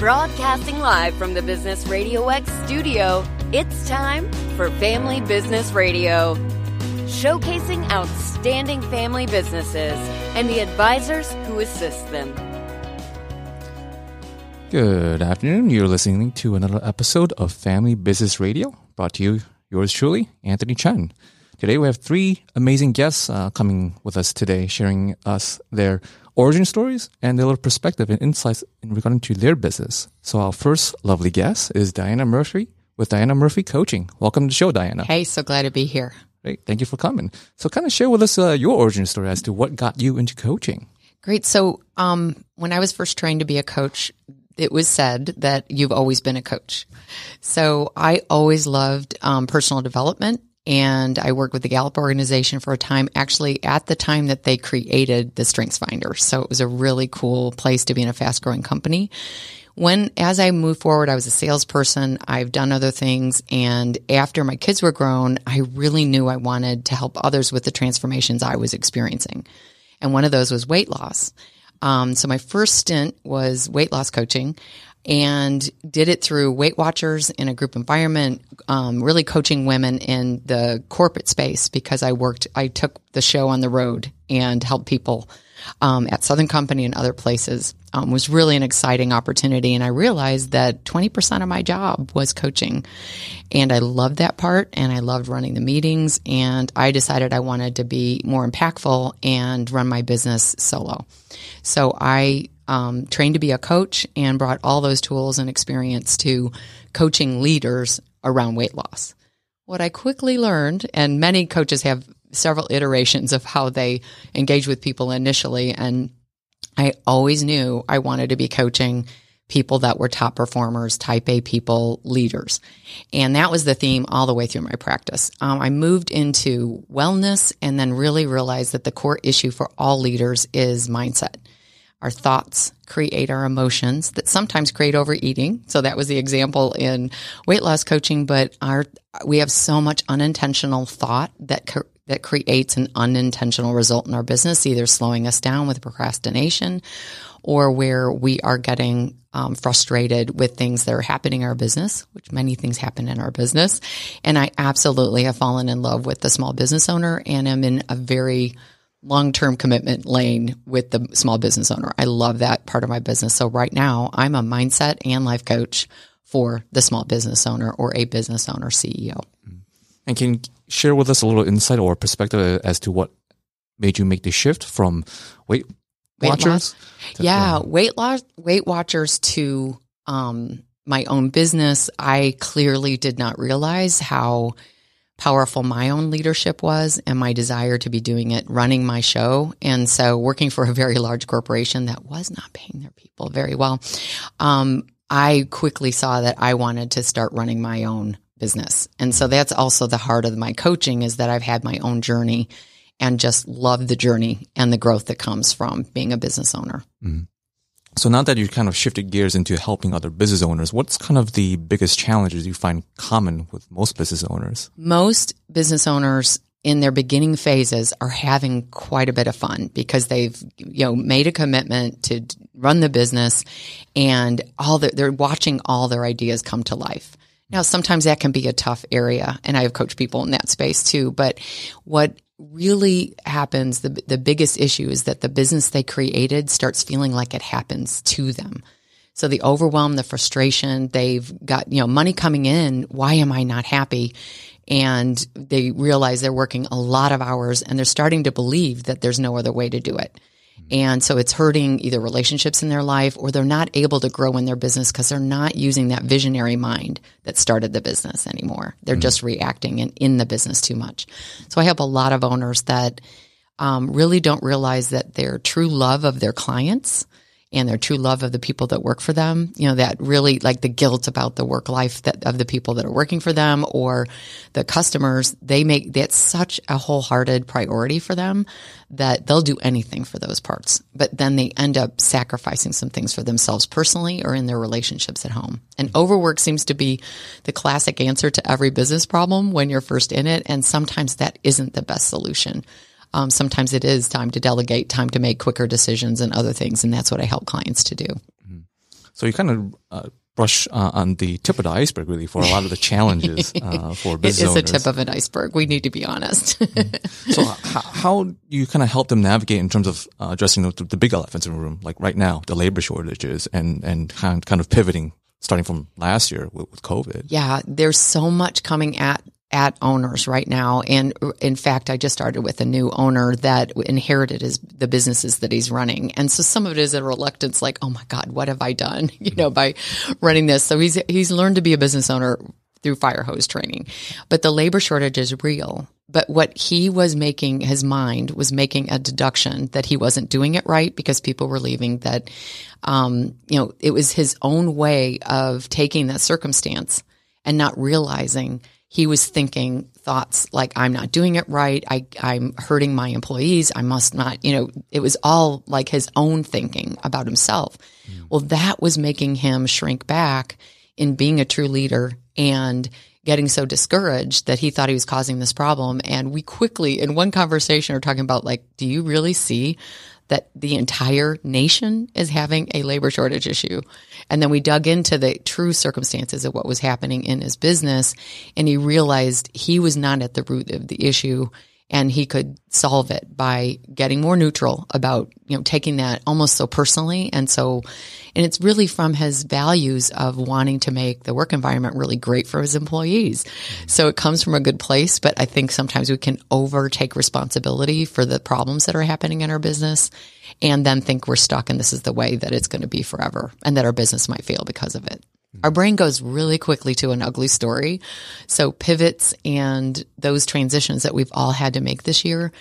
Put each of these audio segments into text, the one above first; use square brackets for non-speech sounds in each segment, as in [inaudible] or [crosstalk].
Broadcasting live from the Business Radio X studio, it's time for Family Business Radio. Showcasing outstanding family businesses and the advisors who assist them. Good afternoon. You're listening to another episode of Family Business Radio, brought to you, yours truly, Anthony Chen. Today we have three amazing guests uh, coming with us today, sharing us their origin stories and their little perspective and insights in regarding to their business. So our first lovely guest is Diana Murphy with Diana Murphy Coaching. Welcome to the show, Diana. Hey, so glad to be here. Great. Thank you for coming. So kind of share with us uh, your origin story as to what got you into coaching. Great. So, um, when I was first trained to be a coach, it was said that you've always been a coach. So I always loved um, personal development and I worked with the Gallup organization for a time, actually at the time that they created the Strengths Finder. So it was a really cool place to be in a fast growing company. When, as I moved forward, I was a salesperson. I've done other things. And after my kids were grown, I really knew I wanted to help others with the transformations I was experiencing. And one of those was weight loss. Um, so my first stint was weight loss coaching and did it through Weight Watchers in a group environment, um, really coaching women in the corporate space because I worked, I took the show on the road and helped people um, at Southern Company and other places. Um, was really an exciting opportunity, and I realized that twenty percent of my job was coaching, and I loved that part, and I loved running the meetings, and I decided I wanted to be more impactful and run my business solo. So I um, trained to be a coach and brought all those tools and experience to coaching leaders around weight loss. What I quickly learned, and many coaches have several iterations of how they engage with people initially, and I always knew I wanted to be coaching people that were top performers, type A people, leaders. And that was the theme all the way through my practice. Um, I moved into wellness and then really realized that the core issue for all leaders is mindset. Our thoughts create our emotions that sometimes create overeating. So that was the example in weight loss coaching, but our, we have so much unintentional thought that that creates an unintentional result in our business, either slowing us down with procrastination or where we are getting um, frustrated with things that are happening in our business, which many things happen in our business. And I absolutely have fallen in love with the small business owner and am in a very long term commitment lane with the small business owner. I love that part of my business. So right now, I'm a mindset and life coach for the small business owner or a business owner CEO. And can you share with us a little insight or perspective as to what made you make the shift from Weight, weight Watchers? To, yeah, uh, Weight Loss, Weight Watchers to um, my own business. I clearly did not realize how powerful my own leadership was and my desire to be doing it, running my show. And so working for a very large corporation that was not paying their people very well, um, I quickly saw that I wanted to start running my own business. And so that's also the heart of my coaching is that I've had my own journey and just love the journey and the growth that comes from being a business owner. Mm. So now that you've kind of shifted gears into helping other business owners, what's kind of the biggest challenges you find common with most business owners? Most business owners in their beginning phases are having quite a bit of fun because they've you know made a commitment to run the business and all the, they're watching all their ideas come to life. Now sometimes that can be a tough area and I have coached people in that space too, but what really happens, the, the biggest issue is that the business they created starts feeling like it happens to them. So the overwhelm, the frustration, they've got, you know, money coming in. Why am I not happy? And they realize they're working a lot of hours and they're starting to believe that there's no other way to do it. And so it's hurting either relationships in their life or they're not able to grow in their business because they're not using that visionary mind that started the business anymore. They're mm-hmm. just reacting and in the business too much. So I help a lot of owners that um, really don't realize that their true love of their clients and their true love of the people that work for them. You know, that really like the guilt about the work life that of the people that are working for them or the customers, they make that's such a wholehearted priority for them that they'll do anything for those parts. But then they end up sacrificing some things for themselves personally or in their relationships at home. And overwork seems to be the classic answer to every business problem when you're first in it. And sometimes that isn't the best solution um, sometimes it is time to delegate, time to make quicker decisions and other things. And that's what I help clients to do. Mm-hmm. So you kind of uh, brush uh, on the tip of the iceberg, really, for a lot of the challenges [laughs] uh, for It business is the owners. tip of an iceberg. We need to be honest. so how, how do you kind of help them navigate in terms of uh, addressing the, the big elephants in the room, like right now, the labor shortages, and and kind kind of pivoting starting from last year with COVID. Yeah, there's so much coming at at owners right now, and in fact, I just started with a new owner that inherited his the businesses that he's running, and so some of it is a reluctance, like, oh my God, what have I done, [laughs] you know, by running this. So he's he's learned to be a business owner through fire hose training, but the labor shortage is real. But what he was making his mind was making a deduction that he wasn't doing it right because people were leaving. That, um, you know, it was his own way of taking that circumstance and not realizing he was thinking thoughts like I'm not doing it right. I, I'm hurting my employees. I must not, you know, it was all like his own thinking about himself. Well, that was making him shrink back in being a true leader and getting so discouraged that he thought he was causing this problem. And we quickly, in one conversation, are talking about like, do you really see that the entire nation is having a labor shortage issue. And then we dug into the true circumstances of what was happening in his business and he realized he was not at the root of the issue and he could solve it by getting more neutral about, you know, taking that almost so personally. And so, and it's really from his values of wanting to make the work environment really great for his employees. So it comes from a good place, but I think sometimes we can overtake responsibility for the problems that are happening in our business and then think we're stuck and this is the way that it's going to be forever and that our business might fail because of it. Our brain goes really quickly to an ugly story. So pivots and those transitions that we've all had to make this year,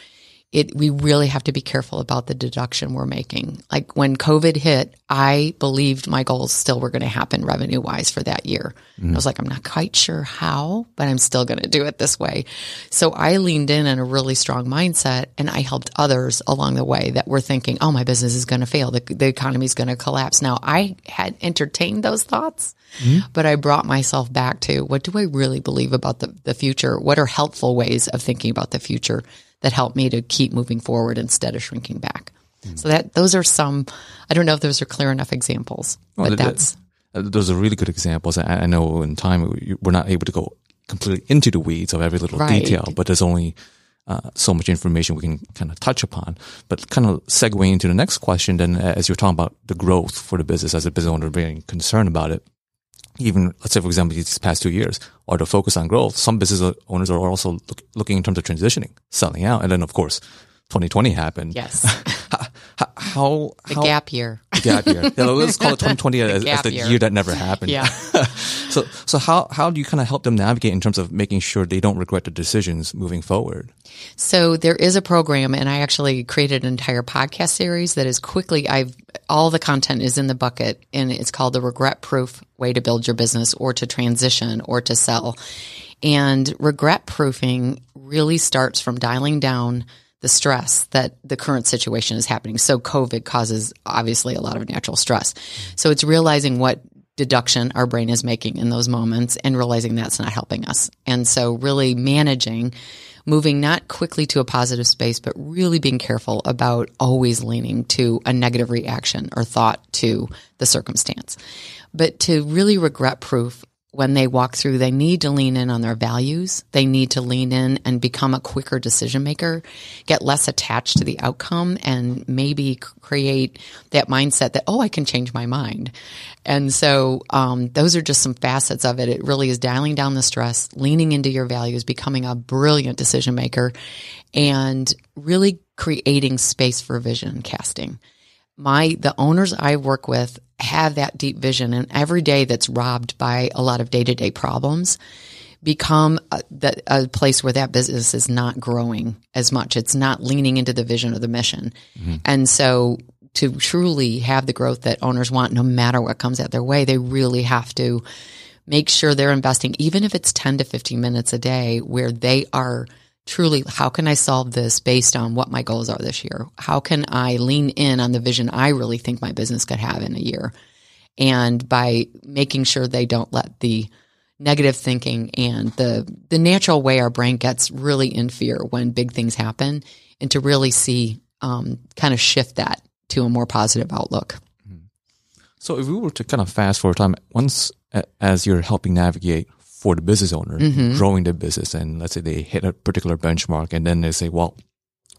it, we really have to be careful about the deduction we're making. Like when COVID hit, I believed my goals still were going to happen revenue wise for that year. Mm-hmm. I was like, I'm not quite sure how, but I'm still going to do it this way. So I leaned in in a really strong mindset and I helped others along the way that were thinking, oh, my business is going to fail. The, the economy is going to collapse. Now I had entertained those thoughts, mm-hmm. but I brought myself back to what do I really believe about the, the future? What are helpful ways of thinking about the future that help me to keep moving forward instead of shrinking back? So that those are some, I don't know if those are clear enough examples, Well, but th- that's, Uh, Those are really good examples. I, I know in time we- we're not able to go completely into the weeds of every little Right. detail, but there's only uh, so much information we can kind of touch upon. But kind of segue into the next question, then, as you're talking about the growth for the business, as a business owner being concerned about it, even let's say, for example, these past two years, or to focus on growth, some business owners are also look, looking in terms of transitioning, selling out, and then of course, 2020 happened. yes, [laughs] How, how, the how gap year. [laughs] gap year. Yeah, let's call it [laughs] 2020 as, as the year. year that never happened. Yeah. [laughs] so, so how, how do you kind of help them navigate in terms of making sure they don't regret the decisions moving forward? So there is a program and I actually created an entire podcast series that is quickly I've all the content is in the bucket and it's called the regret proof way to build your business or to transition or to sell. And regret proofing really starts from dialing down the stress that the current situation is happening. So COVID causes obviously a lot of natural stress. So it's realizing what deduction our brain is making in those moments and realizing that's not helping us. And so really managing moving not quickly to a positive space, but really being careful about always leaning to a negative reaction or thought to the circumstance. But to really regret proof when they walk through, they need to lean in on their values. They need to lean in and become a quicker decision maker, get less attached to the outcome and maybe create that mindset that, oh, I can change my mind. And so, um, those are just some facets of it. It really is dialing down the stress, leaning into your values, becoming a brilliant decision maker and really creating space for vision casting my the owners I work with have that deep vision and every day that's robbed by a lot of day-to-day problems become a, the, a place where that business is not growing as much. It's not leaning into the vision or the mission. Mm-hmm. And so to truly have the growth that owners want no matter what comes at their way they really have to make sure they're investing even if it's 10 to 15 minutes a day where they are truly how can I solve this based on what my goals are this year? How can I lean in on the vision I really think my business could have in a year? And by making sure they don't let the negative thinking and the the natural way our brain gets really in fear when big things happen and to really see um, kind of shift that to a more positive outlook. So if we were to kind of fast forward time, once as you're helping navigate for the business owner, Mm-hmm. growing the business, and let's say they hit a particular benchmark, and then they say, well,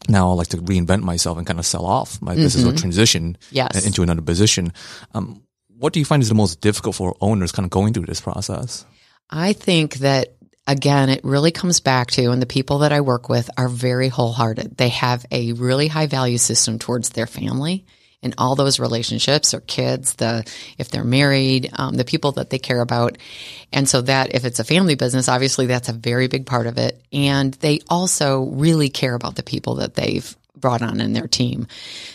now I'd like to reinvent myself and kind of sell off my business or transition Mm-hmm. Yes. into another position. Um, what do you find is the most difficult for owners kind of going through this process? I think that again, it really comes back to, and the people that I work with are very wholehearted. They have a really high value system towards their family and all those relationships or kids, the, if they're married, um, the people that they care about. And so that if it's a family business, obviously that's a very big part of it. And they also really care about the people that they've brought on in their team.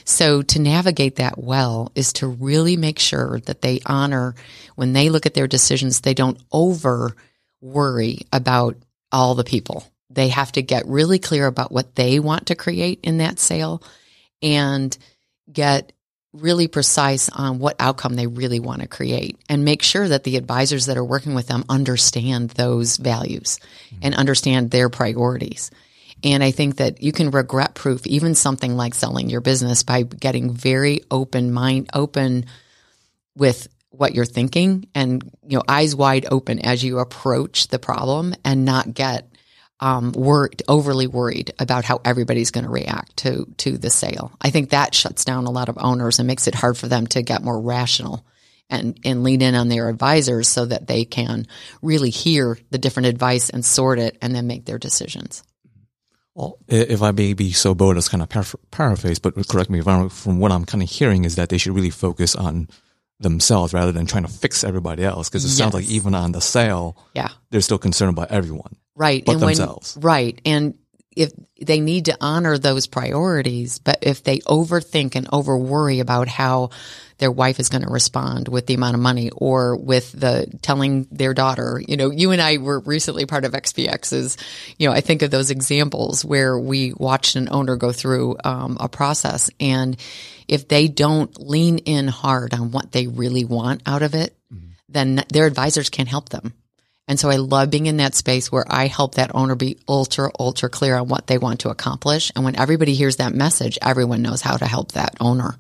So to navigate that well is to really make sure that they honor when they look at their decisions, they don't over worry about all the people. They have to get really clear about what they want to create in that sale and get really precise on what outcome they really want to create and make sure that the advisors that are working with them understand those values mm-hmm. and understand their priorities. And I think that you can regret proof even something like selling your business by getting very open mind, open with what you're thinking and, you know, eyes wide open as you approach the problem and not get um, worried, overly worried about how everybody's going to react to to the sale. I think that shuts down a lot of owners and makes it hard for them to get more rational and and lean in on their advisors so that they can really hear the different advice and sort it and then make their decisions. Well, if I may be so bold as kind of paraphr- paraphrase, but correct me if I'm from what I'm kind of hearing is that they should really focus on themselves rather than trying to fix everybody else. Because it sounds like even on the sale, Yeah. they're still concerned about everyone. Right. but and when, themselves. right. And if they need to honor those priorities, but if they overthink and over worry about how their wife is going to respond with the amount of money or with the telling their daughter, you know, you and I were recently part of XPX is, you know, I think of those examples where we watched an owner go through um, a process and if they don't lean in hard on what they really want out of it, then their advisors can't help them. And so I love being in that space where I help that owner be ultra, ultra clear on what they want to accomplish. And when everybody hears that message, everyone knows how to help that owner.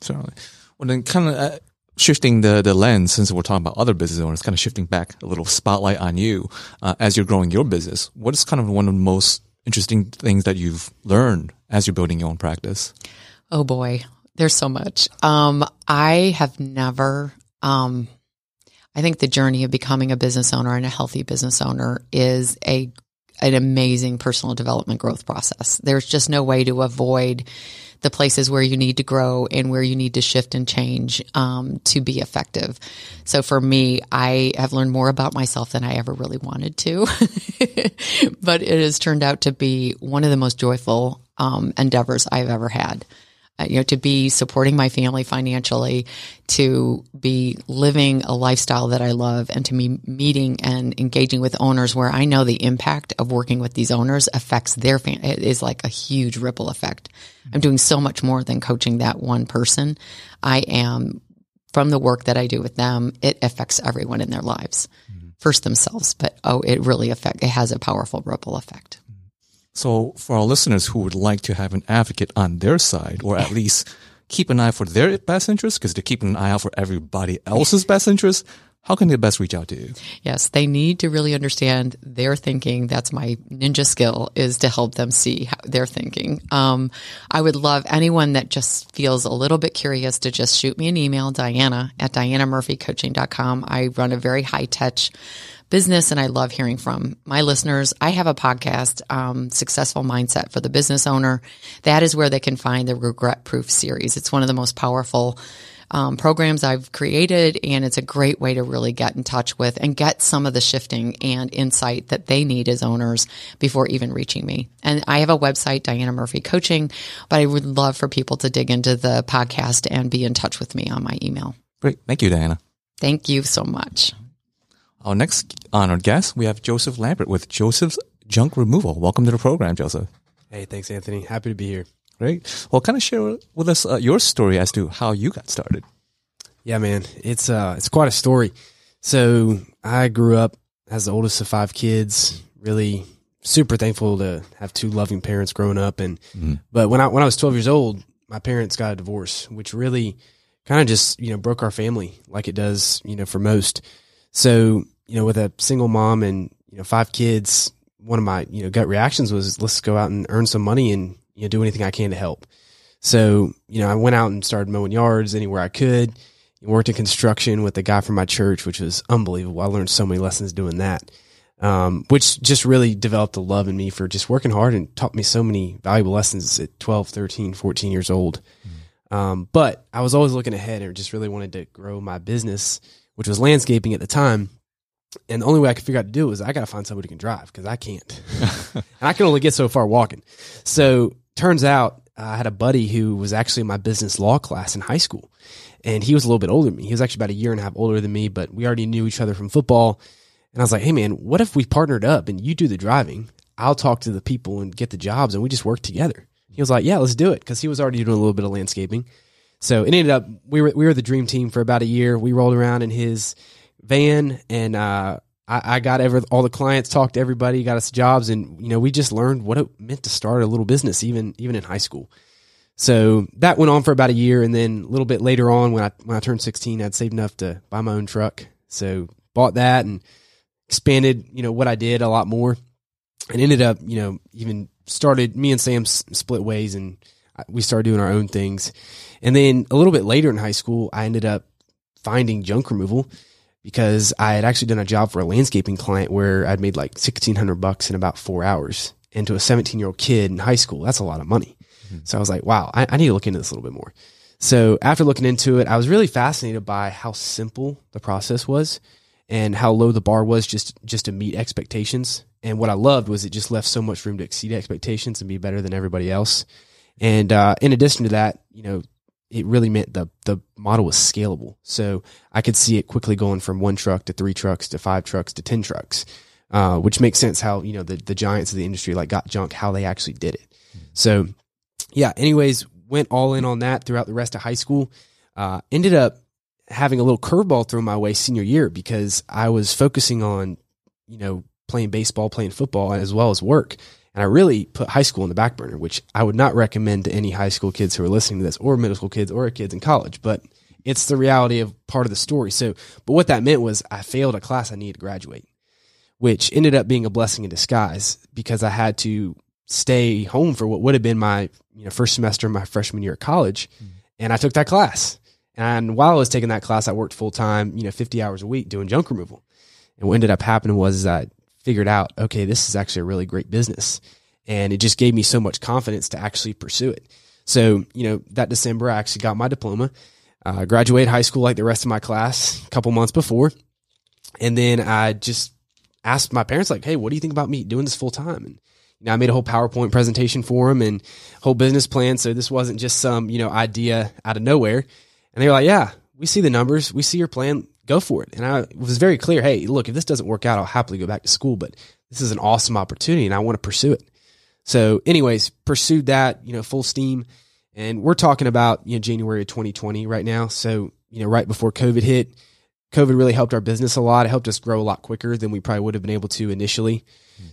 Certainly. Well, then kind of uh, shifting the, the lens, since we're talking about other business owners, kind of shifting back a little spotlight on you uh, as you're growing your business. What is kind of one of the most interesting things that you've learned as you're building your own practice? Oh boy, there's so much. Um, I have never, um, I think the journey of becoming a business owner and a healthy business owner is a, an amazing personal development growth process. There's just no way to avoid the places where you need to grow and where you need to shift and change um, to be effective. So for me, I have learned more about myself than I ever really wanted to, [laughs] but it has turned out to be one of the most joyful um, endeavors I've ever had. Uh, you know, to be supporting my family financially, to be living a lifestyle that I love, and to be meeting and engaging with owners where I know the impact of working with these owners affects their fam- it is like a huge ripple effect. I'm doing so much more than coaching that one person. I am from the work that I do with them, it affects everyone in their lives. First themselves, but oh, it really affect it has a powerful ripple effect. So, for our listeners who would like to have an advocate on their side, or at least keep an eye for their best interest, because they're keeping an eye out for everybody else's best interest, how can they best reach out to you? Yes, they need to really understand their thinking. That's my ninja skill is to help them see how their thinking. Um, I would love anyone that just feels a little bit curious to just shoot me an email, Diana at dianamurphycoaching.com. I run a very high touch business and I love hearing from my listeners. I have a podcast, um, Successful Mindset for the Business Owner. That is where they can find the regret proof series. It's one of the most powerful um, programs I've created, and it's a great way to really get in touch with and get some of the shifting and insight that they need as owners before even reaching me. And I have a website, Diana Murphy Coaching, but I would love for people to dig into the podcast and be in touch with me on my email. Great. Thank you, Diana. Thank you so much. Our next honored guest, we have Joseph Lambert with Joseph's Junk Removal. Welcome to the program, Joseph. Hey, thanks, Anthony. Happy to be here. Great. Well, kind of share with us uh, your story as to how you got started. Yeah, man, it's uh, it's quite a story. So I grew up as the oldest of five kids. Really super thankful to have two loving parents growing up. And but when I when I was twelve years old, my parents got a divorce, which really kind of just, you know, broke our family like it does, you know, for most. So, you know, with a single mom and, you know, five kids, one of my, you know, gut reactions was let's go out and earn some money and, you know, do anything I can to help. So, you know, I went out and started mowing yards anywhere I could. Worked in construction with a guy from my church, which was unbelievable. I learned so many lessons doing that, um, which just really developed a love in me for just working hard and taught me so many valuable lessons at 12, 13, 14 years old. Mm. Um, but I was always looking ahead and just really wanted to grow my business, which was landscaping at the time. And the only way I could figure out to do it was I got to find somebody who can drive because I can't. [laughs] and I can only get so far walking. So turns out uh, I had a buddy who was actually in my business law class in high school, and he was a little bit older than me. He was actually about a year and a half older than me, but we already knew each other from football. And I was like, "Hey, man, what if we partnered up and you do the driving? I'll talk to the people and get the jobs, and we just work together." He was like, "Yeah, let's do it," because he was already doing a little bit of landscaping. So it ended up we were we were the dream team for about a year. We rolled around in his van, and uh, I, I got ever all the clients, talked to everybody, got us jobs, and you know we just learned what it meant to start a little business, even even in high school. So that went on for about a year, and then a little bit later on, when I when I turned sixteen, I'd saved enough to buy my own truck. So bought that and expanded, you know, what I did a lot more, and ended up, you know, even started. Me and Sam split ways, and we started doing our own things. And then a little bit later in high school, I ended up finding junk removal because I had actually done a job for a landscaping client where I'd made like sixteen hundred bucks in about four hours. And to a seventeen year old kid in high school, that's a lot of money. Mm-hmm. So I was like, wow, I, I need to look into this a little bit more. So after looking into it, I was really fascinated by how simple the process was and how low the bar was just just to meet expectations. And what I loved was it just left so much room to exceed expectations and be better than everybody else. And uh, in addition to that, you know, it really meant the the model was scalable. So I could see it quickly going from one truck to three trucks to five trucks to ten trucks, uh, which makes sense. How you know the the giants of the industry like got junk, how they actually did it. So yeah, anyways, went all in on that throughout the rest of high school. Uh, ended up having a little curveball thrown my way senior year because I was focusing on, you know, playing baseball, playing football, as well as work. And I really put high school in the back burner, which I would not recommend to any high school kids who are listening to this, or middle school kids, or kids in college. But it's the reality of part of the story. So, but what that meant was I failed a class I needed to graduate, which ended up being a blessing in disguise because I had to stay home for what would have been my you know first semester of my freshman year at college, mm. and I took that class. And while I was taking that class, I worked full time, you know, fifty hours a week doing junk removal. And what ended up happening was I figured out, okay, this is actually a really great business, and it just gave me so much confidence to actually pursue it. So you know, that December I actually got my diploma. Uh, graduated high school like the rest of my class a couple months before, and then I just asked my parents like, "Hey, what do you think about me doing this full time?" And you know, I made a whole PowerPoint presentation for them and whole business plan. So this wasn't just some, you know, idea out of nowhere. And they were like, yeah, we see the numbers. We see your plan. Go for it. And I was very clear. Hey, look, if this doesn't work out, I'll happily go back to school, but this is an awesome opportunity and I want to pursue it. So anyways, pursued that, you know, full steam. And we're talking about, you know, January of 2020 right now. So, you know, right before COVID hit, COVID really helped our business a lot. It helped us grow a lot quicker than we probably would have been able to initially.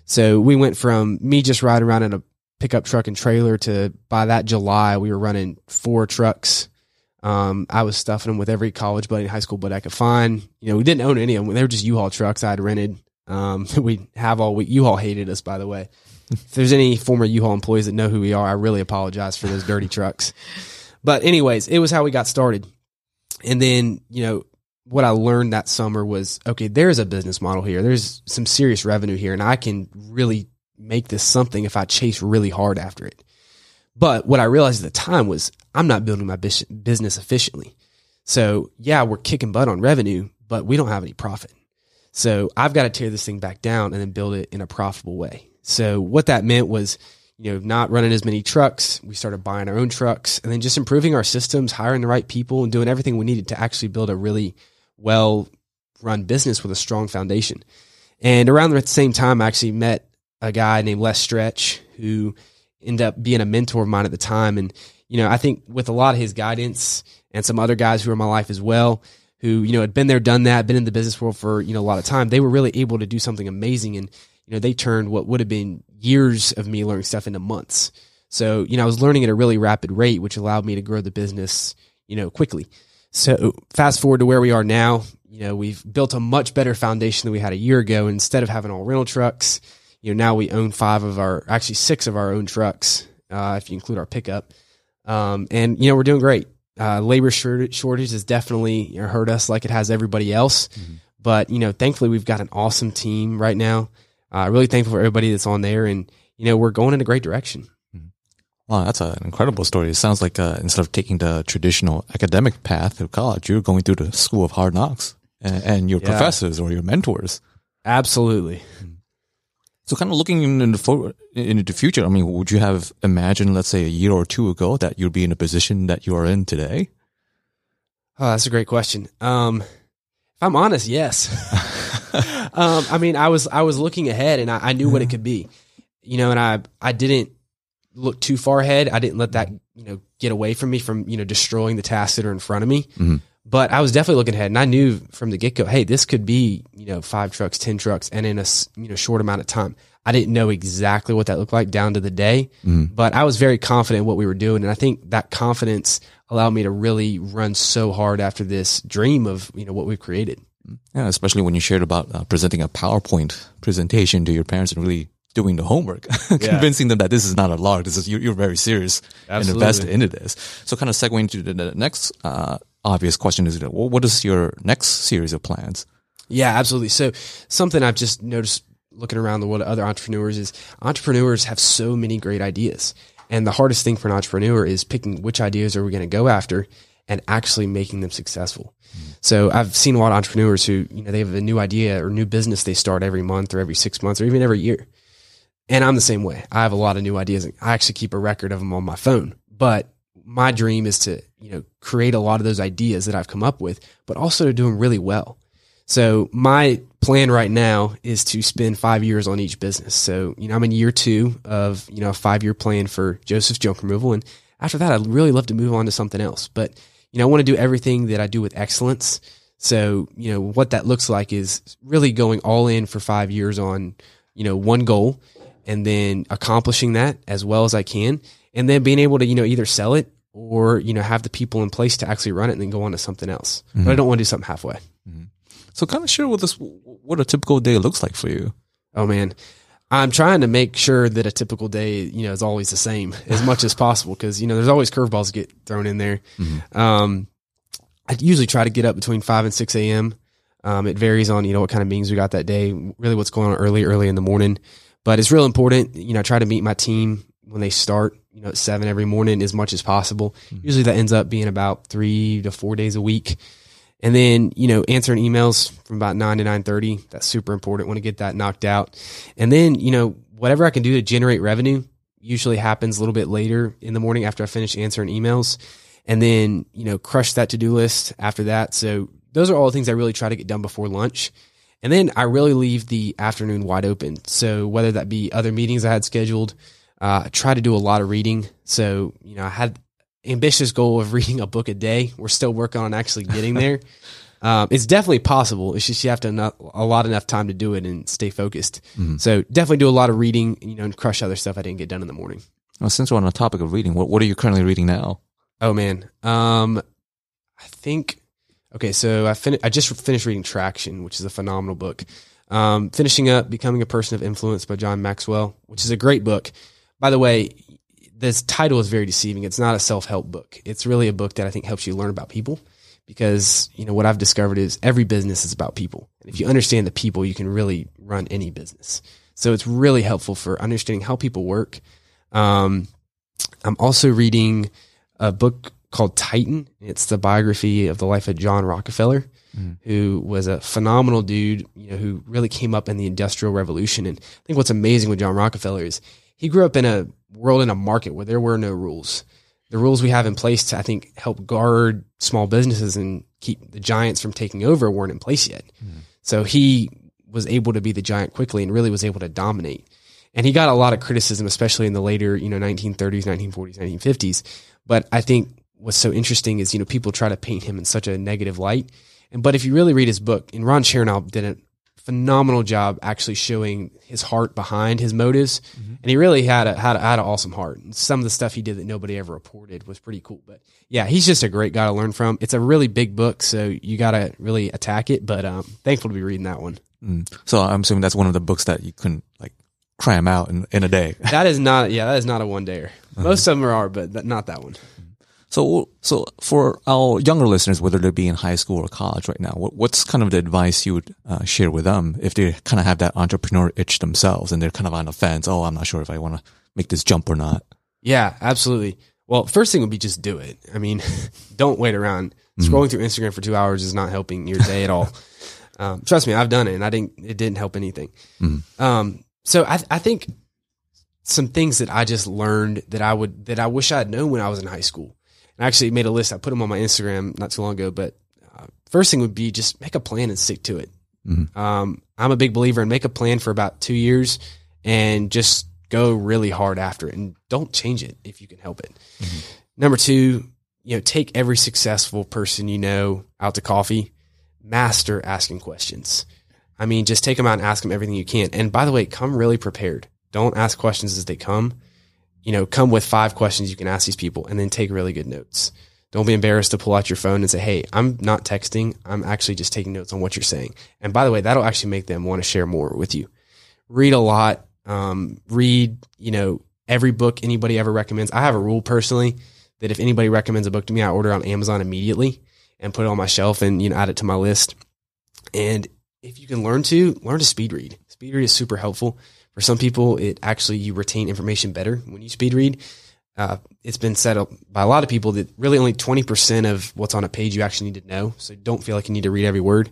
So we went from me just riding around in a pickup truck and trailer to by that July, we were running four trucks. Um, I was stuffing them with every college buddy in high school but I could find. You know, we didn't own any of them. They were just U-Haul trucks I had rented. Um, [laughs] we have all, we, U-Haul hated us, by the way. if there's any former U-Haul employees that know who we are, I really apologize for those dirty trucks. But anyways, it was how we got started. And then, you know, what I learned that summer was okay, there's a business model here. There's some serious revenue here, and I can really make this something if I chase really hard after it. But what I realized at the time was I'm not building my business efficiently. So, yeah, we're kicking butt on revenue, but we don't have any profit. So, I've got to tear this thing back down and then build it in a profitable way. So, what that meant was, you know, not running as many trucks. We started buying our own trucks and then just improving our systems, hiring the right people, and doing everything we needed to actually build a really well run business with a strong foundation. And around the same time, I actually met a guy named Les Stretch who ended up being a mentor of mine at the time. And, you know, I think with a lot of his guidance and some other guys who were in my life as well, who, you know, had been there, done that, been in the business world for, you know, a lot of time, they were really able to do something amazing. And, you know, they turned what would have been years of me learning stuff into months. So, you know, I was learning at a really rapid rate, which allowed me to grow the business, you know, quickly. So fast forward to where we are now, you know, we've built a much better foundation than we had a year ago. Instead of having all rental trucks, you know, now we own five of our, actually six of our own trucks, uh, if you include our pickup. Um, and you know, we're doing great. Uh, labor shortage has definitely hurt us like it has everybody else. Mm-hmm. But, you know, thankfully we've got an awesome team right now. Uh, really thankful for everybody that's on there and, you know, we're going in a great direction. Mm-hmm. Wow, that's an incredible story. It sounds like uh, instead of taking the traditional academic path of college, you're going through the school of hard knocks and, and your yeah. professors or your mentors. Absolutely. So, kind of looking into the, into the future, I mean, would you have imagined, let's say, a year or two ago, that you'd be in a position that you are in today? Oh, that's a great question. Um, if I'm honest, yes. [laughs] um, I mean, I was I was looking ahead, and I, I knew what it could be, you know, and I I didn't look too far ahead. I didn't let that you know get away from me from you know destroying the tasks that are in front of me. Mm-hmm. But I was definitely looking ahead, and I knew from the get go, hey, this could be you know five trucks, ten trucks, and in a you know short amount of time. I didn't know exactly what that looked like down to the day, mm. but I was very confident in what we were doing, and I think that confidence allowed me to really run so hard after this dream of you know what we've created. Yeah, especially when you shared about uh, presenting a PowerPoint presentation to your parents and really doing the homework, [laughs] convincing them that this is not a lark. This is you're, you're very serious Absolutely. and invested into this. So, kind of segueing into the, the next uh, obvious question is what is your next series of plans? Yeah, absolutely. So something I've just noticed looking around the world at other entrepreneurs is entrepreneurs have so many great ideas. And the hardest thing for an entrepreneur is picking which ideas are we going to go after and actually making them successful. Mm. So I've seen a lot of entrepreneurs who, you know, they have a new idea or new business they start every month or every six months or even every year. And I'm the same way. I have a lot of new ideas. I actually keep a record of them on my phone. But my dream is to, you know, create a lot of those ideas that I've come up with, but also to do them really well. So my plan right now is to spend five years on each business. So, you know, I'm in year two of, you know, a five year plan for Joseph's junk removal. And after that, I'd really love to move on to something else. But, you know, I want to do everything that I do with excellence. So, you know, what that looks like is really going all in for five years on, you know, one goal and then accomplishing that as well as I can. And then being able to, you know, either sell it or you know have the people in place to actually run it and then go on to something else. Mm-hmm. But I don't want to do something halfway. Mm-hmm. So kind of share with us what a typical day looks like for you. Oh man, I'm trying to make sure that a typical day you know is always the same [laughs] as much as possible because you know there's always curveballs get thrown in there. Mm-hmm. Um, I usually try to get up between five and six a.m. Um, it varies on you know what kind of meetings we got that day, really what's going on early, early in the morning. But it's real important, you know, I try to meet my team when they start you know, at seven every morning as much as possible. Mm-hmm. Usually that ends up being about three to four days a week. And then, you know, answering emails from about nine to nine thirty. That's super important. Want to get that knocked out. And then, you know, whatever I can do to generate revenue usually happens a little bit later in the morning after I finish answering emails. And then, you know, crush that to do list after that. So those are all the things I really try to get done before lunch. And then I really leave the afternoon wide open. So whether that be other meetings I had scheduled, uh, I try to do a lot of reading. So, you know, I had ambitious goal of [laughs] reading a book a day. We're still working on actually getting there. [laughs] um, it's definitely possible. It's just you have to enough, a lot enough time to do it and stay focused. Mm-hmm. So definitely do a lot of reading, you know, and crush other stuff I didn't get done in the morning. Well, since we're on the topic of reading, what, what are you currently reading now? Oh man. Um, I think, okay. So I fin- I just finished reading Traction, which is a phenomenal book. Um, finishing up Becoming a Person of Influence by John Maxwell, which is a great book. By the way, this title is very deceiving. It's not a self help book. It's really a book that I think helps you learn about people because, you know, what I've discovered is every business is about people. And if you understand the people, you can really run any business. So it's really helpful for understanding how people work. Um, I'm also reading a book called Titan. It's the biography of the life of John Rockefeller, mm. who was a phenomenal dude, you know, who really came up in the industrial revolution. And I think what's amazing with John Rockefeller is he grew up in a world in a market where there were no rules. The rules we have in place to, I think, help guard small businesses and keep the giants from taking over weren't in place yet. Mm. So he was able to be the giant quickly and really was able to dominate. And he got a lot of criticism, especially in the later, you know, 1930s, 1940s, 1950s. But I think what's so interesting is, you know, people try to paint him in such a negative light. And, but if you really read his book, and Ron Chernow did a phenomenal job actually showing his heart behind his motives, and he really had a had a, had an awesome heart. And some of the stuff he did that nobody ever reported was pretty cool. But yeah, he's just a great guy to learn from. It's a really big book, so you got to really attack it. But um, thankful to be reading that one. Mm. So I'm assuming that's one of the books that you couldn't like cram out in, in a day. That is not yeah, that is not a one dayer. Most of them are, but not that one. So, so for our younger listeners, whether they be in high school or college right now, what, what's kind of the advice you would uh, share with them if they kind of have that entrepreneur itch themselves and they're kind of on the fence? Oh, I'm not sure if I want to make this jump or not. Yeah, absolutely. Well, first thing would be just do it. I mean, [laughs] don't wait around. Scrolling through Instagram for two hours is not helping your day at all. [laughs] Um, trust me, I've done it, and I didn't. It didn't help anything. Um, so I, I think some things that I just learned that I would that I wish I had known when I was in high school. I actually made a list. I put them on my Instagram not too long ago. But uh, first thing would be just make a plan and stick to it. Um, I'm a big believer in make a plan for about two years and just go really hard after it and don't change it if you can help it. Number two, you know, take every successful person you know out to coffee, master asking questions. I mean, just take them out and ask them everything you can. And by the way, come really prepared. Don't ask questions as they come. You know, come with five questions you can ask these people and then take really good notes. Don't be embarrassed to pull out your phone and say, Hey, I'm not texting. I'm actually just taking notes on what you're saying. And by the way, that'll actually make them want to share more with you. Read a lot. Um, read, you know, every book anybody ever recommends. I have a rule personally that if anybody recommends a book to me, I order on Amazon immediately and put it on my shelf and, you know, add it to my list. And if you can learn to, learn to speed read. Speed read is super helpful. For some people, it actually, you retain information better when you speed read. Uh, it's been said by a lot of people that really only 20% of what's on a page you actually need to know. So don't feel like you need to read every word.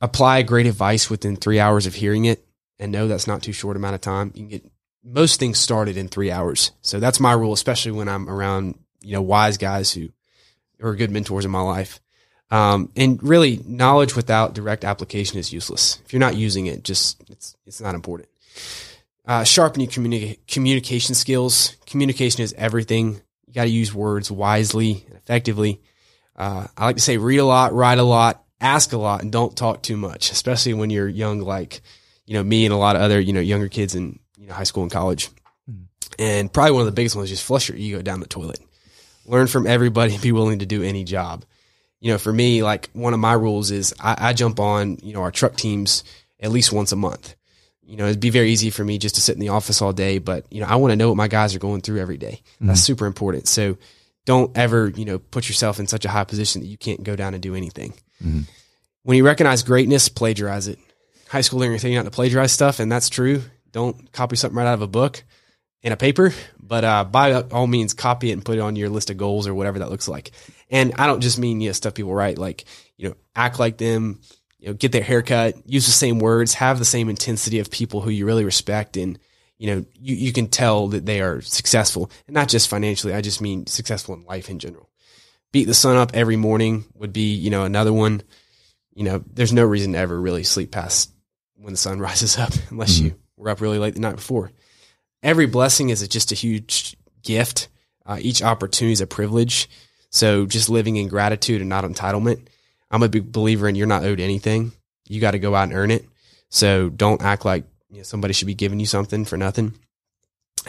Apply great advice within three hours of hearing it and know that's not too short amount of time. You can get most things started in three hours. So that's my rule, especially when I'm around, you know, wise guys who are good mentors in my life. Um, and really, knowledge without direct application is useless. If you're not using it, just it's it's not important. Uh, sharpen your communi- communication skills. Communication is everything. You got to use words wisely and effectively. Uh, I like to say, read a lot, write a lot, ask a lot, and don't talk too much, especially when you're young, like you know me and a lot of other you know younger kids in you know high school and college. And probably one of the biggest ones is just flush your ego down the toilet. Learn from everybody and be willing to do any job you know, for me, like one of my rules is I, I jump on, you know, our truck teams at least once a month. You know, it'd be very easy for me just to sit in the office all day, but you know, I want to know what my guys are going through every day. That's super important. So don't ever, you know, put yourself in such a high position that you can't go down and do anything. When you recognize greatness, plagiarize it. High school, they're saying not to plagiarize stuff, and that's true. Don't copy something right out of a book in a paper, but uh, by all means, copy it and put it on your list of goals or whatever that looks like. And I don't just mean you know stuff people write, like you know, act like them, you know, get their haircut, use the same words, have the same intensity of people who you really respect, and you know, you, you can tell that they are successful, and not just financially. I just mean successful in life in general. Beat the sun up every morning would be you know another one. You know, there's no reason to ever really sleep past when the sun [laughs] rises up unless you were up really late the night before every blessing is just a huge gift. Uh, each opportunity is a privilege. So just living in gratitude and not entitlement. I'm a big believer in you're not owed anything. You got to go out and earn it. So don't act like you know, somebody should be giving you something for nothing.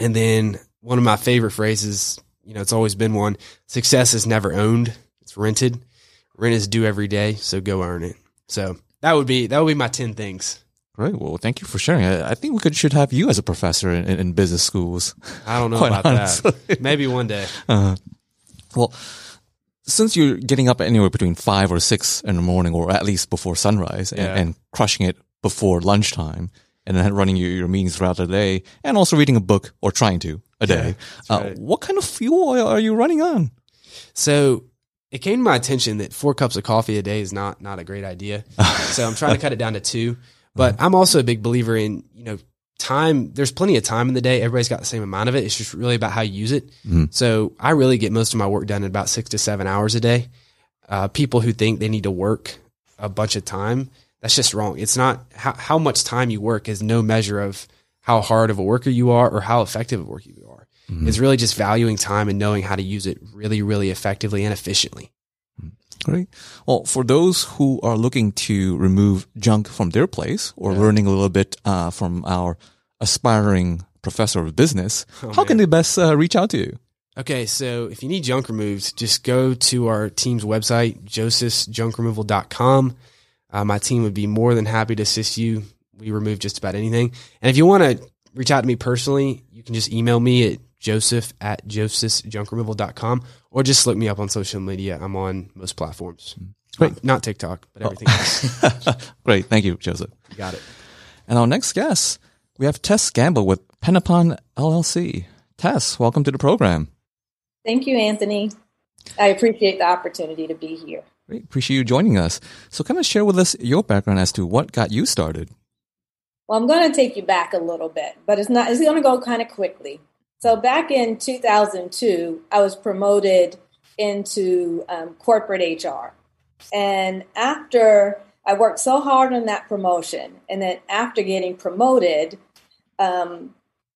And then one of my favorite phrases, you know, it's always been one success is never owned. It's rented. Rent is due every day. So go earn it. So that would be, that would be my 10 things. Great. Well, thank you for sharing. I, I think we could should have you as a professor in, in, in business schools. I don't know [laughs] about honestly. that. Maybe one day. Uh-huh. Well, since you're getting up anywhere between five or six in the morning, or at least before sunrise, and, Yeah. and crushing it before lunchtime, and then running your, your meetings throughout the day, and also reading a book or trying to a day, uh, right. what kind of fuel are you running on? So it came to my attention that four cups of coffee a day is not not a great idea. [laughs] so I'm trying to cut it down to two. But I'm also a big believer in you know time. There's plenty of time in the day. Everybody's got the same amount of it. It's just really about how you use it. So I really get most of my work done in about six to seven hours a day. Uh, people who think they need to work a bunch of time, that's just wrong. It's not how, how much time you work is no measure of how hard of a worker you are or how effective of a worker you are. It's really just valuing time and knowing how to use it really, really effectively and efficiently. Great. Well, for those who are looking to remove junk from their place or Yeah. learning a little bit uh, from our aspiring professor of business, how can they best uh, reach out to you? Okay, so if you need junk removed, just go to our team's website, josephsjunkremoval.com. Uh, my team would be more than happy to assist you. We remove just about anything. And if you want to reach out to me personally, you can just email me at joseph at josephsjunkremoval.com or just look me up on social media. I'm on most platforms. Mm-hmm. Great. Not, not TikTok, but oh. everything else. [laughs] Great. Thank you, Joseph. You got it. And our next guest, we have Tess Gamble with Pendapon LLC. Tess, welcome to the program. Thank you, Anthony. I appreciate the opportunity to be here. Great. Appreciate you joining us. So kind of share with us your background as to what got you started. Well, I'm going to take you back a little bit, but it's not. It's going to go kind of quickly. So back in 2002, I was promoted into um, corporate HR, and after I worked so hard on that promotion, and then after getting promoted, um,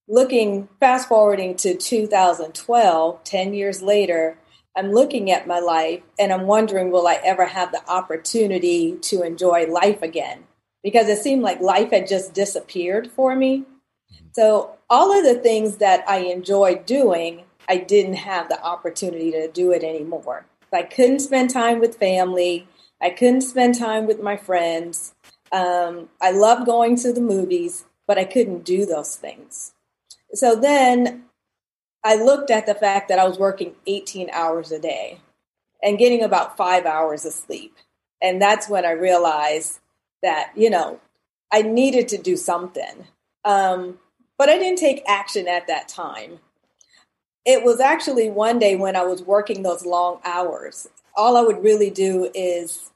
looking fast forwarding to 2012, 10 years later, I'm looking at my life and I'm wondering, will I ever have the opportunity to enjoy life again? Because it seemed like life had just disappeared for me. So, all of the things that I enjoyed doing, I didn't have the opportunity to do it anymore. I couldn't spend time with family. I couldn't spend time with my friends. Um, I loved going to the movies, but I couldn't do those things. So then I looked at the fact that I was working 18 hours a day and getting about five hours of sleep. And that's when I realized that, you know, I needed to do something. Um, but I didn't take action at that time. It was actually one day when I was working those long hours. All I would really do is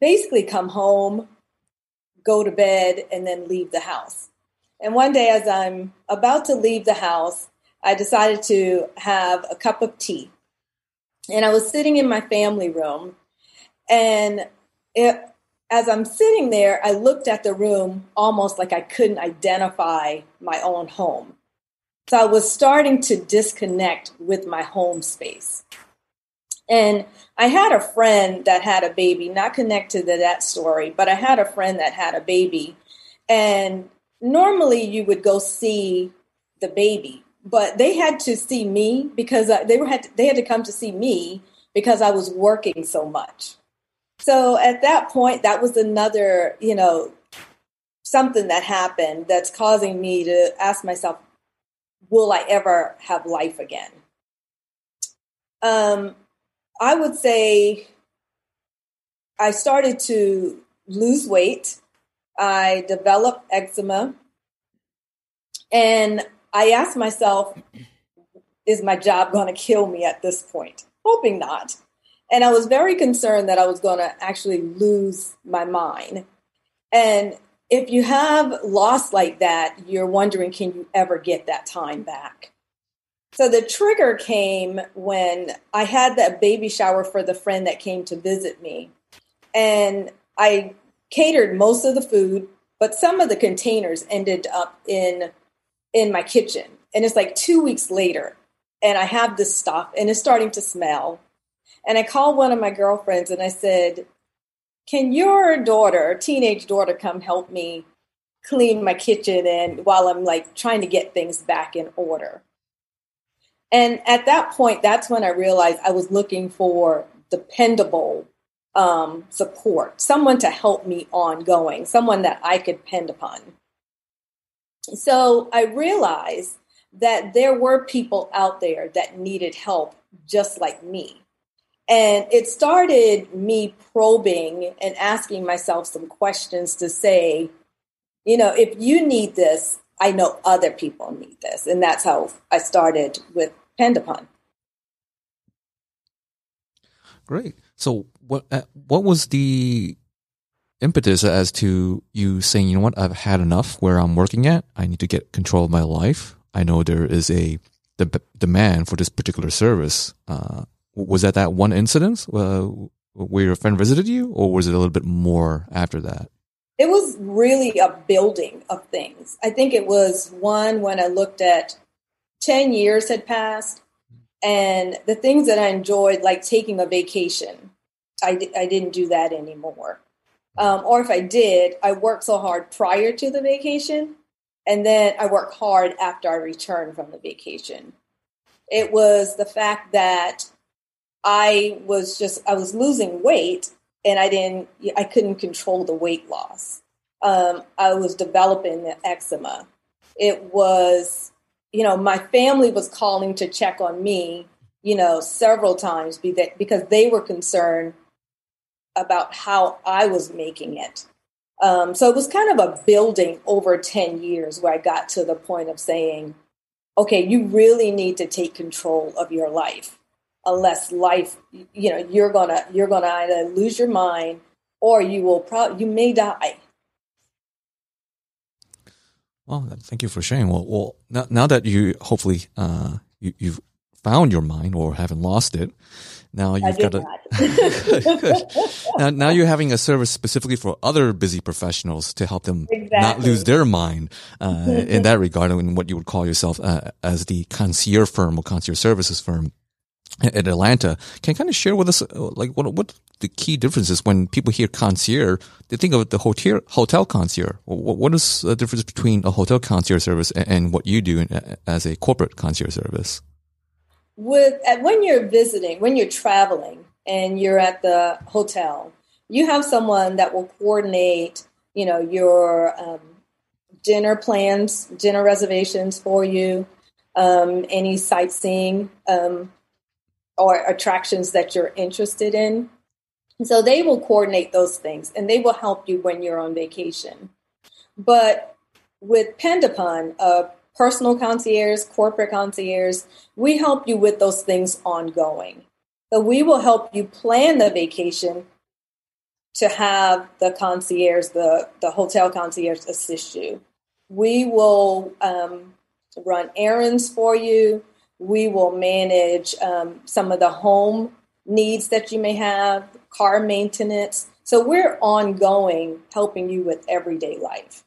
basically come home, go to bed, and then leave the house. And one day, as I'm about to leave the house, I decided to have a cup of tea. And I was sitting in my family room. And it, as I'm sitting there, I looked at the room almost like I couldn't identify my own home. So I was starting to disconnect with my home space. And I had a friend that had a baby, not connected to that story, but I had a friend that had a baby. And normally you would go see the baby, but they had to see me because they were had to, they had to come to see me because I was working so much. So at that point, that was another, you know, something that happened that's causing me to ask myself, will I ever have life again? Um, I would say I started to lose weight. I developed eczema. And I asked myself, is my job going to kill me at this point? Hoping not. And I was very concerned that I was going to actually lose my mind. And if you have loss like that, you're wondering, can you ever get that time back? So the trigger came when I had that baby shower for the friend that came to visit me. And I catered most of the food, but some of the containers ended up in in my kitchen. And it's like 2 weeks later and I have this stuff and it's starting to smell. And I called one of my girlfriends and I said, "Can your daughter, teenage daughter come help me clean my kitchen and while I'm like trying to get things back in order?" And at that point, that's when I realized I was looking for dependable um, support, someone to help me ongoing, someone that I could depend upon. So I realized that there were people out there that needed help just like me. And it started me probing and asking myself some questions to say, you know, if you need this, I know other people need this. And that's how I started with Pendapon. Great. So what uh, what was the impetus as to you saying, you know what, I've had enough where I'm working at. I need to get control of my life. I know there is a the demand for this particular service. Uh, was that that one incident uh, where your friend visited you, or was it a little bit more after that? It was really a building of things. I think it was one when I looked at 10 years had passed and the things that I enjoyed, like taking a vacation. I, I didn't do that anymore. Um, or if I did, I worked so hard prior to the vacation, and then I worked hard after I returned from the vacation. It was the fact that I was just I was losing weight, and I didn't I couldn't control the weight loss. Um, I was developing the eczema. It was, you know, my family was calling to check on me, you know, several times because they were concerned about how I was making it. Um, so it was kind of a building over 10 years where I got to the point of saying, okay, you really need to take control of your life. Unless life, you know, you're gonna you're gonna either lose your mind or you will probably you may die. Well, thank you for sharing. Well, well, now, now that you hopefully uh, you, you've found your mind or haven't lost it, now you've got a [laughs] now, now you're having a service specifically for other busy professionals to help them exactly. not lose their mind uh, [laughs] in that regard, and what you would call yourself uh, as the concierge firm or concierge services firm in Atlanta. Can kind of share with us, uh, like, what what the key differences when people hear concierge? They think of the hotel hotel concierge. What, what is the difference between a hotel concierge service and, and what you do in, as a corporate concierge service? with when you're visiting, when you're traveling and you're at the hotel, you have someone that will coordinate, you know, your um, dinner plans, dinner reservations for you, um, any sightseeing um, or attractions that you're interested in. So they will coordinate those things and they will help you when you're on vacation. But with Pendapon, a personal concierge, corporate concierge, we help you with those things ongoing. So we will help you plan the vacation to have the concierge, the, the hotel concierge assist you. We will um, run errands for you. We will manage um, some of the home needs that you may have, car maintenance. So we're ongoing helping you with everyday life.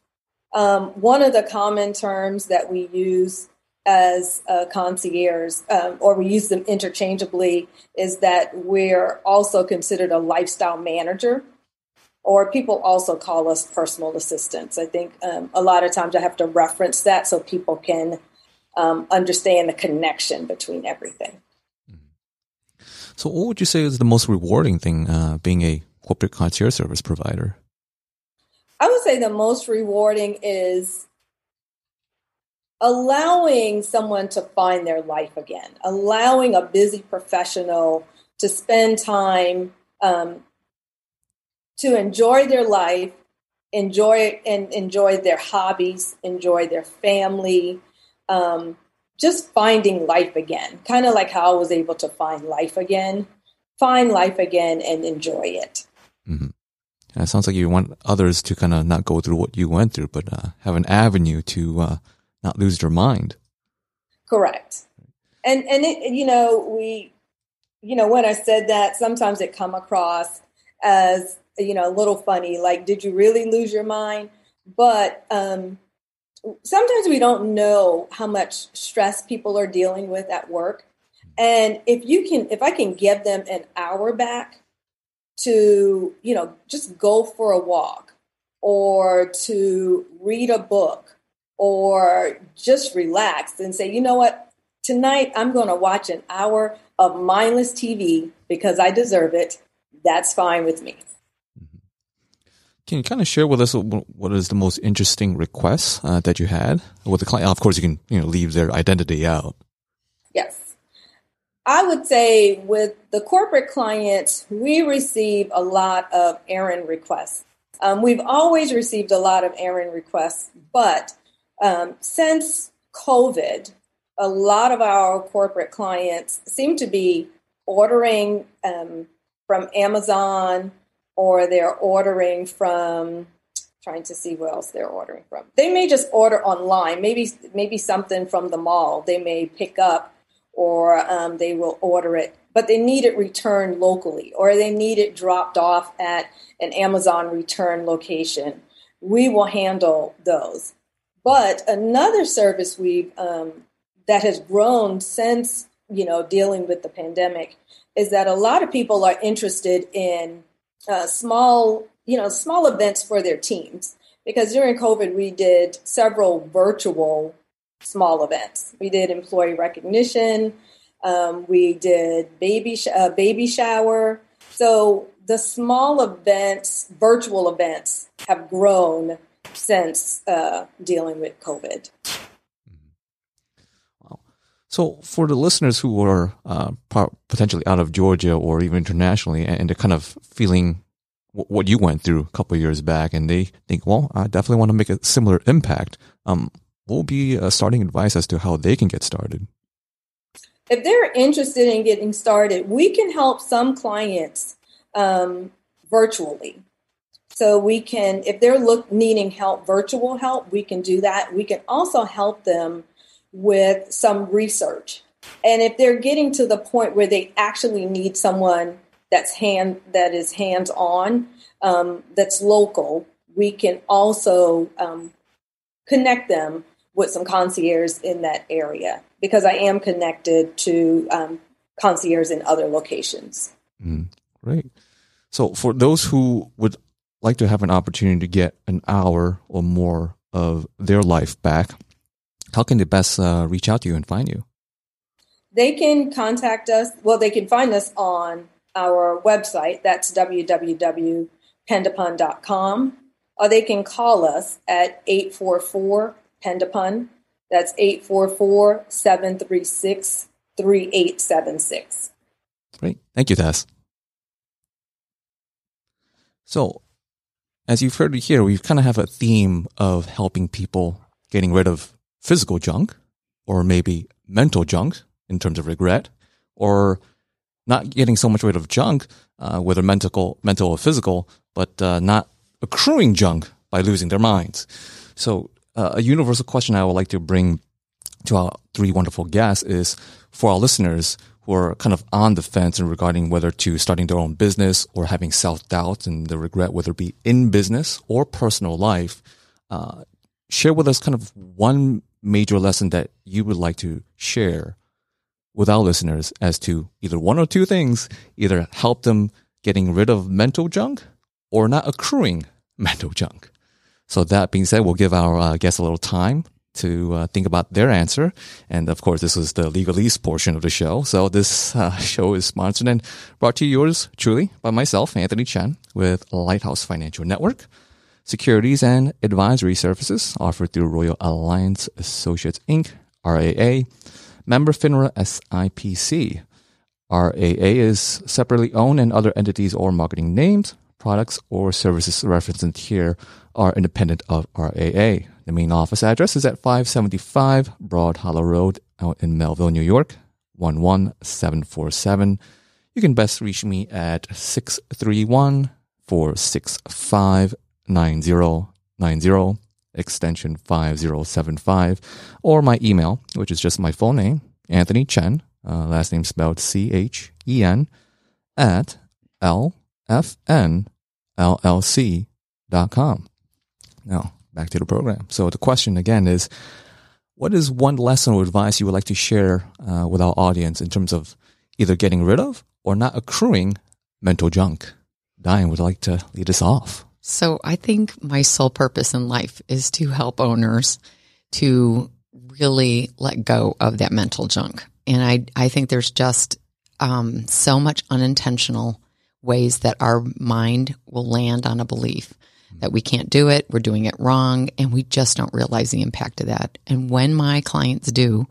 Um, one of the common terms that we use as uh, concierge, um, or we use them interchangeably, is that we're also considered a lifestyle manager, or people also call us personal assistants. I think um, a lot of times I have to reference that so people can um, understand the connection between everything. So, what would you say is the most rewarding thing uh, being a corporate concierge service provider? I would say the most rewarding is allowing someone to find their life again, allowing a busy professional to spend time um, to enjoy their life, enjoy and enjoy their hobbies, enjoy their family, um, just finding life again. Kind of like how I was able to find life again, find life again, and enjoy it. Mm-hmm. it sounds like you want others to kind of not go through what you went through, but uh, have an avenue to uh, not lose their mind. Correct. And and it, you know we, you know when I said that, sometimes it come across as you know a little funny, like did you really lose your mind? But um, sometimes we don't know how much stress people are dealing with at work, and if you can, if I can give them an hour back to you know just go for a walk or to read a book or just relax and say, you know what, tonight I'm going to watch an hour of mindless TV because I deserve it. That's fine with me. Can you kind of share with us what is the most interesting request uh, that you had with the client? Of course, you can you know leave their identity out. Yes, I would say with the corporate clients, we receive a lot of errand requests. Um, we've always received a lot of errand requests, but um, since COVID, a lot of our corporate clients seem to be ordering um, from Amazon or they're ordering from trying to see where else they're ordering from. They may just order online, maybe maybe something from the mall. They may pick up or um, they will order it, but they need it returned locally or they need it dropped off at an Amazon return location. We will handle those. But another service we um, that has grown since you know, dealing with the pandemic is that a lot of people are interested in uh, small, you know, small events for their teams. Because during COVID, we did several virtual small events. We did employee recognition. Um, we did baby sh- uh, baby shower. So the small events, virtual events, have grown since uh, dealing with COVID. So, for the listeners who are uh, potentially out of Georgia or even internationally, and they're kind of feeling what you went through a couple years back, and they think, well, I definitely want to make a similar impact. Um, what will be a starting advice as to how they can get started? If they're interested in getting started, we can help some clients um, virtually. So we can, if they're look, needing help, virtual help, we can do that. We can also help them with some research. And if they're getting to the point where they actually need someone that's hand that is hands on, um, that's local, we can also um, connect them with some concierges in that area because I am connected to um, concierges in other locations. Mm, great. So, for those who would like to have an opportunity to get an hour or more of their life back, how can they best uh, reach out to you and find you? They can contact us. Well, they can find us on our website. That's www.pendapon.com. Or they can call us at 844 Pendapon. That's 844 736 3876. Great. Thank you, Tess. So, as you've heard here, we kind of have a theme of helping people getting rid of physical junk or maybe mental junk in terms of regret or not getting so much rid of junk, uh, whether mental, mental or physical, but uh, not accruing junk by losing their minds. So, uh, a universal question I would like to bring to our three wonderful guests is for our listeners who are kind of on the fence in regarding whether to starting their own business or having self doubt and the regret, whether it be in business or personal life, uh, share with us kind of one major lesson that you would like to share with our listeners as to either one or two things, either help them getting rid of mental junk or not accruing [laughs] mental junk. So that being said, we'll give our uh, guests a little time to uh, think about their answer. And of course, this is the legalese portion of the show. So this uh, [laughs] show is sponsored and brought to you yours truly by myself, Anthony Chen, with Lighthouse Financial Network. Securities and advisory services offered through Royal Alliance Associates Inc., RAA, member FINRA SIPC. RAA is separately owned and other entities or marketing names, products, or services referenced here are independent of RAA. The main office address is at 575 Broad Hollow Road out in Melville, New York, 11747. You can best reach me at 631 465 9090, extension 5075, or my email, which is just my full name, Anthony Chen, uh, last name spelled C H E N, at lfnllc.com. Now, back to the program. So the question again is, what is one lesson or advice you would like to share uh, with our audience in terms of either getting rid of or not accruing mental junk? Diane would like to lead us off. So I think my sole purpose in life is to help owners to really let go of that mental junk. And I, I think there's just um, so much unintentional ways that our mind will land on a belief that we can't do it, we're doing it wrong, and we just don't realize the impact of that. And when my clients do,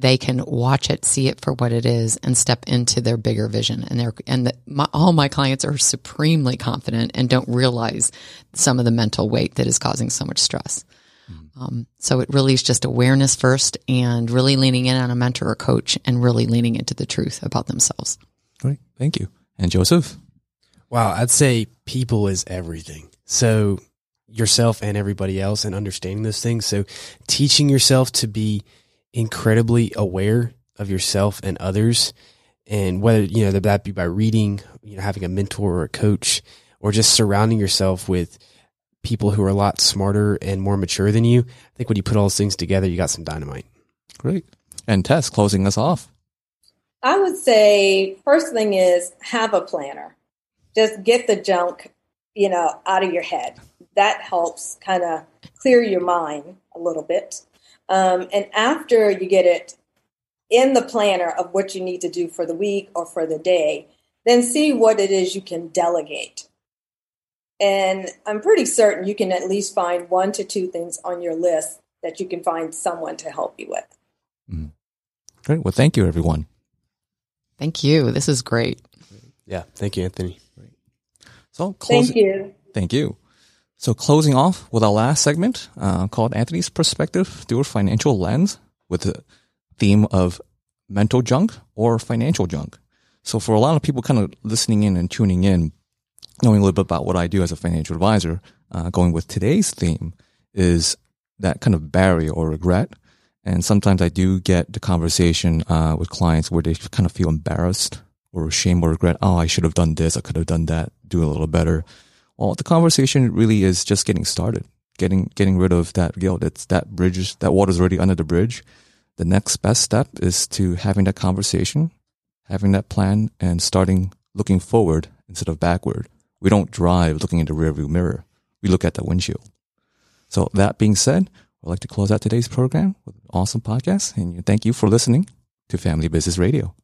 they can watch it, see it for what it is, and step into their bigger vision. And they're and the, my, all my clients are supremely confident and don't realize some of the mental weight that is causing so much stress. Mm-hmm. Um, so it really is just awareness first, and really leaning in on a mentor or coach, and really leaning into the truth about themselves. Great, thank you. And Joseph, wow, I'd say people is everything. So yourself and everybody else and understanding those things. So teaching yourself to be incredibly aware of yourself and others and whether, you know, that that be by reading, you know, having a mentor or a coach or just surrounding yourself with people who are a lot smarter and more mature than you. I think when you put all those things together, you got some dynamite. Great. And Tess, closing us off. I would say first thing is have a planner. Just get the junk, you know, out of your head. That helps kind of clear your mind a little bit. Um, and after you get it in the planner of what you need to do for the week or for the day, then see what it is you can delegate. And I'm pretty certain you can at least find one to two things on your list that you can find someone to help you with. Mm. Great. Well, thank you, everyone. Thank you. This is great. Yeah. Thank you, Anthony. So, close thank you. Thank you. So, closing off with our last segment uh, called Anthony's Perspective Through a Financial Lens with the theme of mental junk or financial junk. So, for a lot of people kind of listening in and tuning in, knowing a little bit about what I do as a financial advisor, uh, going with today's theme is that kind of barrier or regret. And sometimes I do get the conversation uh, with clients where they kind of feel embarrassed or shame or regret. Oh, I should have done this. I could have done that. Do a little better. Well, the conversation really is just getting started, getting getting rid of that guilt. It's that bridge, that water's already under the bridge. The next best step is to having that conversation, having that plan, and starting looking forward instead of backward. We don't drive looking in the rearview mirror. We look at the windshield. So that being said, I'd like to close out today's program with an awesome podcast and thank you for listening to Family Business Radio.